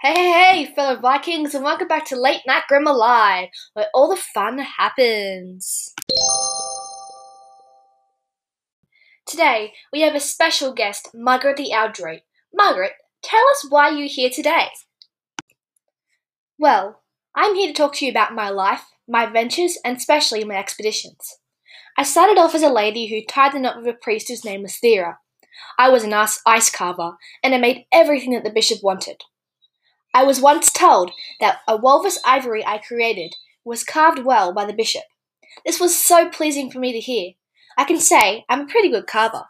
Hey, hey, hey, fellow Vikings, and welcome back to Late Night Grammar Live, where all the fun happens. Today, we have a special guest, Margaret the Adroit. Margaret, tell us why you're here today. Well, I'm here to talk to you about my life, my adventures, and especially my expeditions. I started off as a lady who tied the knot with a priest whose name was Thera. I was an ice carver, and I made everything that the bishop wanted. I was once told that a walrus ivory I created was carved well by the bishop. This was so pleasing for me to hear. I can say I'm a pretty good carver.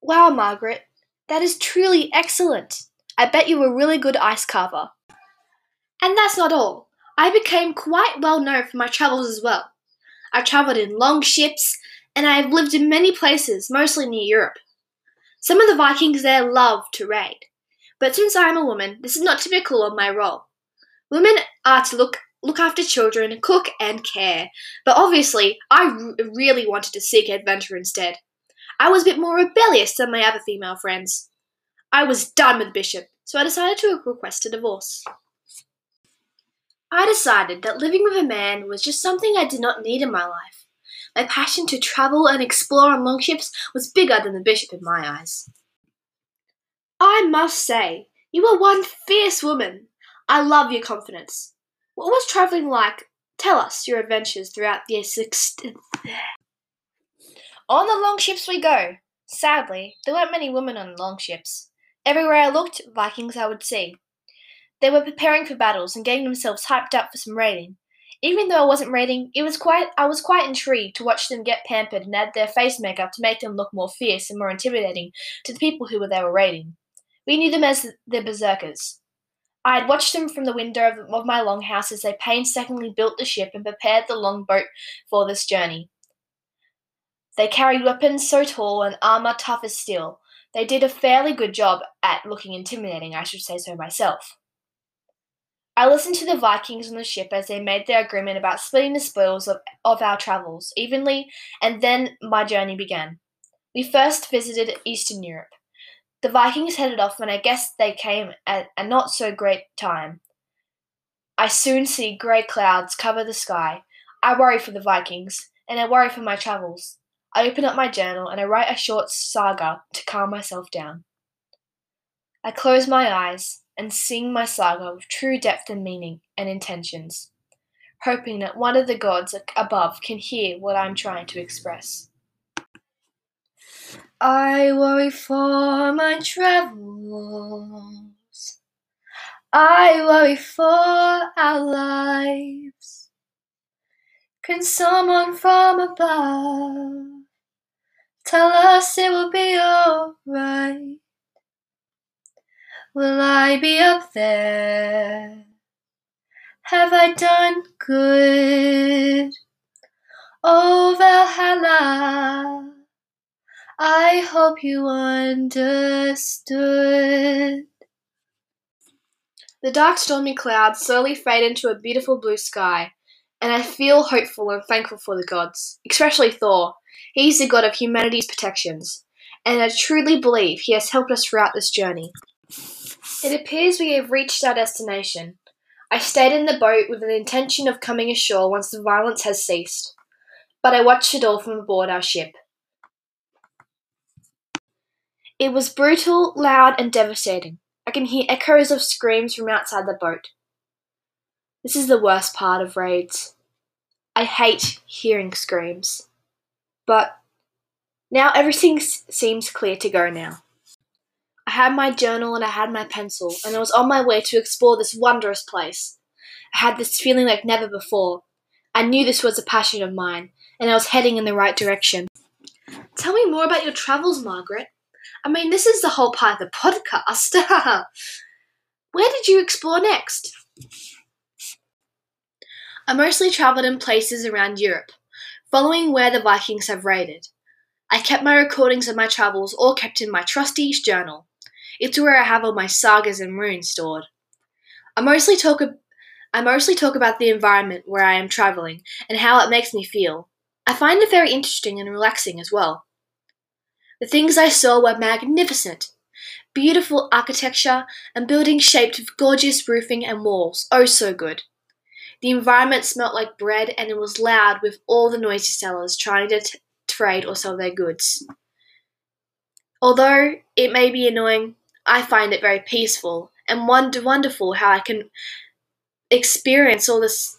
Wow, Margaret, that is truly excellent. I bet you were really good ice carver. And that's not all. I became quite well known for my travels as well. I travelled in long ships, and I have lived in many places, mostly near Europe. Some of the Vikings there loved to raid. But since I am a woman, this is not typical of my role. Women are to look look after children, cook, and care. But obviously, I r- really wanted to seek adventure instead. I was a bit more rebellious than my other female friends. I was done with the Bishop, so I decided to request a divorce. I decided that living with a man was just something I did not need in my life. My passion to travel and explore on longships was bigger than the bishop in my eyes. I must say, you are one fierce woman. I love your confidence. What was travelling like? Tell us your adventures throughout the six. On the longships we go. Sadly, there weren't many women on the longships. Everywhere I looked, Vikings I would see. They were preparing for battles and getting themselves hyped up for some raiding. Even though I wasn't raiding, it was quite I was quite intrigued to watch them get pampered and add their face makeup to make them look more fierce and more intimidating to the people who were they were raiding. We knew them as the Berserkers. I had watched them from the window of, my longhouse as they painstakingly built the ship and prepared the longboat for this journey. They carried weapons so tall and armor tough as steel. They did a fairly good job at looking intimidating, I should say so myself. I listened to the Vikings on the ship as they made their agreement about splitting the spoils of, of our travels evenly, and then my journey began. We first visited Eastern Europe. The Vikings headed off, and I guess they came at a not so great time. I soon see grey clouds cover the sky. I worry for the Vikings, and I worry for my travels. I open up my journal and I write a short saga to calm myself down. I close my eyes and sing my saga with true depth and meaning and intentions, hoping that one of the gods above can hear what I am trying to express. I worry for my travels. I worry for our lives. Can someone from above tell us it will be alright? Will I be up there? Have I done good? Oh, Valhalla. I hope you understood. The dark, stormy clouds slowly fade into a beautiful blue sky, and I feel hopeful and thankful for the gods, especially Thor. He's the god of humanity's protections, and I truly believe he has helped us throughout this journey. It appears we have reached our destination. I stayed in the boat with an intention of coming ashore once the violence has ceased, but I watched it all from aboard our ship. It was brutal, loud, and devastating. I can hear echoes of screams from outside the boat. This is the worst part of raids. I hate hearing screams. But now everything seems clear to go now. I had my journal and I had my pencil, and I was on my way to explore this wondrous place. I had this feeling like never before. I knew this was a passion of mine, and I was heading in the right direction. Tell me more about your travels, Margaret. I mean, this is the whole part of the podcast. Where did you explore next? I mostly travelled in places around Europe, following where the Vikings have raided. I kept my recordings of my travels all kept in my trusty journal. It's where I have all my sagas and runes stored. I mostly talk I mostly talk about the environment where I am traveling and how it makes me feel. I find it very interesting and relaxing as well. The things I saw were magnificent. beautiful architecture, and buildings shaped with gorgeous roofing and walls. Oh, so good. The environment smelt like bread and it was loud with all the noisy sellers trying to t- trade or sell their goods. Although it may be annoying, I find it very peaceful and wonder- wonderful how I can experience all this.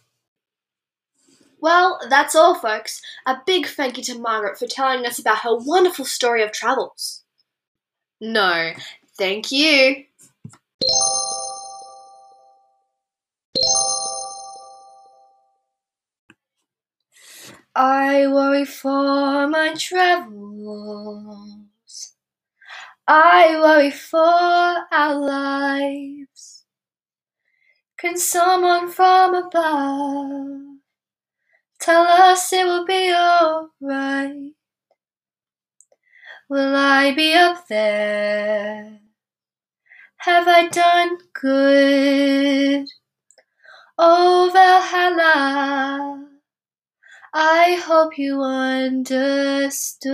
Well, that's all, folks. A big thank you to Margaret for telling us about her wonderful story of travels. No, thank you. I worry for my travels. I worry for our lives. Can someone from above tell us it will be alright? Will I be up there? Have I done good? Oh, Valhalla. I hope you understood.